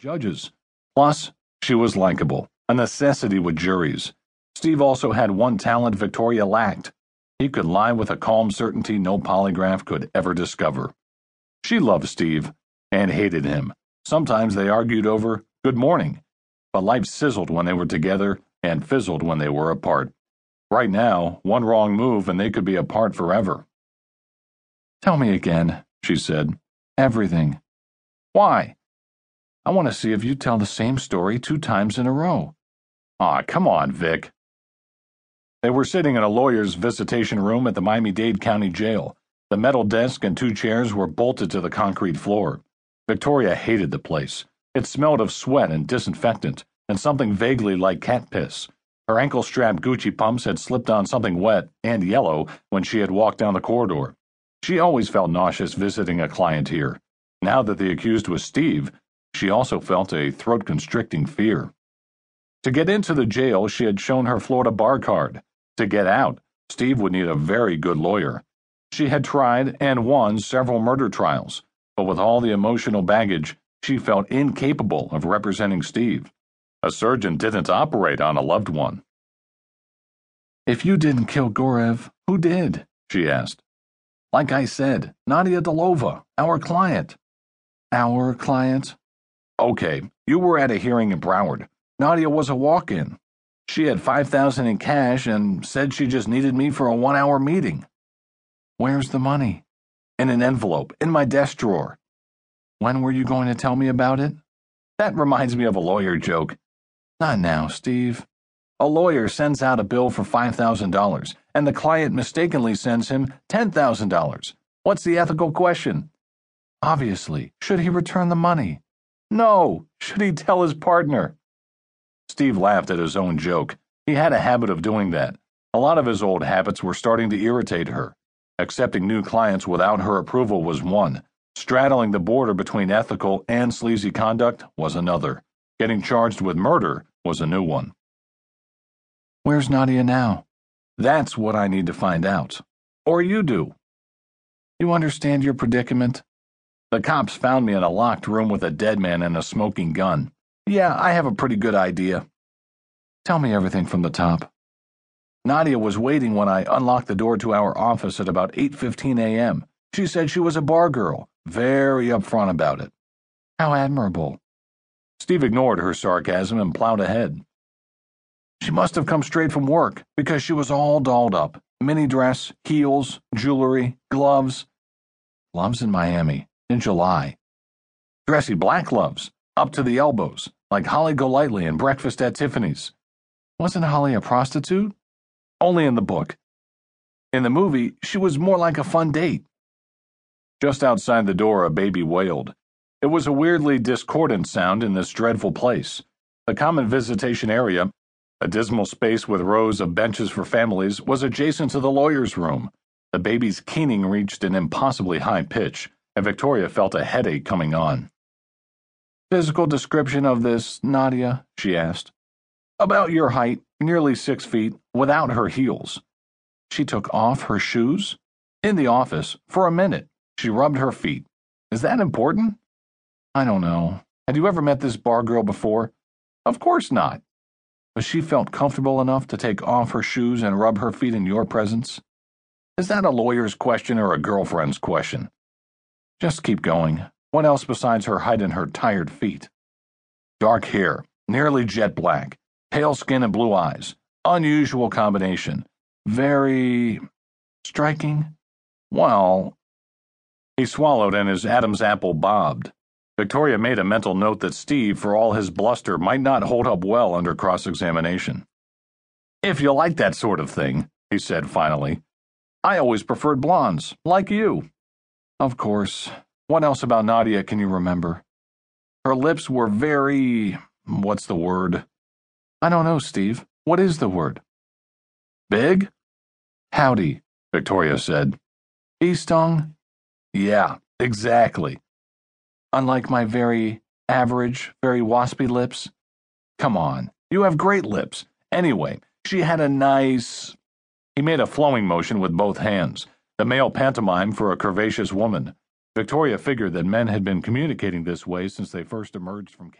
judges. Plus, she was likable, a necessity with juries. Steve also had one talent Victoria lacked. He could lie with a calm certainty no polygraph could ever discover. She loved Steve and hated him. Sometimes they argued over good morning, but life sizzled when they were together and fizzled when they were apart. Right now, one wrong move and they could be apart forever. Tell me again, she said. Everything. Why? I want to see if you tell the same story two times in a row. Aw, come on, Vic. They were sitting in a lawyer's visitation room at the Miami Dade County Jail. The metal desk and two chairs were bolted to the concrete floor. Victoria hated the place. It smelled of sweat and disinfectant, and something vaguely like cat piss. Her ankle strap Gucci pumps had slipped on something wet and yellow when she had walked down the corridor. She always felt nauseous visiting a client here. Now that the accused was Steve, she also felt a throat constricting fear. To get into the jail, she had shown her Florida bar card. To get out, Steve would need a very good lawyer. She had tried and won several murder trials, but with all the emotional baggage, she felt incapable of representing Steve. A surgeon didn't operate on a loved one. If you didn't kill Gorev, who did? she asked. Like I said, Nadia Delova, our client. Our client? Okay, you were at a hearing in Broward. Nadia was a walk in. She had 5000 in cash and said she just needed me for a one hour meeting. Where's the money? In an envelope, in my desk drawer. When were you going to tell me about it? That reminds me of a lawyer joke. Not now, Steve. A lawyer sends out a bill for $5,000, and the client mistakenly sends him $10,000. What's the ethical question? Obviously, should he return the money? No, should he tell his partner? Steve laughed at his own joke. He had a habit of doing that. A lot of his old habits were starting to irritate her. Accepting new clients without her approval was one. Straddling the border between ethical and sleazy conduct was another. Getting charged with murder was a new one. Where's Nadia now? That's what I need to find out. Or you do. You understand your predicament? The cops found me in a locked room with a dead man and a smoking gun. Yeah, I have a pretty good idea. Tell me everything from the top. Nadia was waiting when I unlocked the door to our office at about 8:15 a.m. She said she was a bar girl, very upfront about it. How admirable. Steve ignored her sarcasm and plowed ahead. She must have come straight from work because she was all dolled up. Mini dress, heels, jewelry, gloves. Gloves in Miami, in July. Dressy black gloves, up to the elbows like Holly Golightly in Breakfast at Tiffany's. Wasn't Holly a prostitute? Only in the book. In the movie, she was more like a fun date. Just outside the door, a baby wailed. It was a weirdly discordant sound in this dreadful place. The common visitation area, a dismal space with rows of benches for families, was adjacent to the lawyer's room. The baby's keening reached an impossibly high pitch, and Victoria felt a headache coming on. Physical description of this, Nadia? she asked. About your height, nearly six feet, without her heels. She took off her shoes? In the office, for a minute. She rubbed her feet. Is that important? I don't know. Had you ever met this bar girl before? Of course not. But she felt comfortable enough to take off her shoes and rub her feet in your presence? Is that a lawyer's question or a girlfriend's question? Just keep going. What else besides her height and her tired feet? Dark hair, nearly jet black, pale skin and blue eyes. Unusual combination. Very striking. Well, he swallowed and his Adam's apple bobbed. Victoria made a mental note that Steve, for all his bluster, might not hold up well under cross examination. If you like that sort of thing, he said finally. I always preferred blondes, like you. Of course. What else about Nadia can you remember? Her lips were very. What's the word? I don't know, Steve. What is the word? Big? Howdy, Victoria said. Bee stung? Yeah, exactly. Unlike my very average, very waspy lips? Come on, you have great lips. Anyway, she had a nice. He made a flowing motion with both hands, the male pantomime for a curvaceous woman. Victoria figured that men had been communicating this way since they first emerged from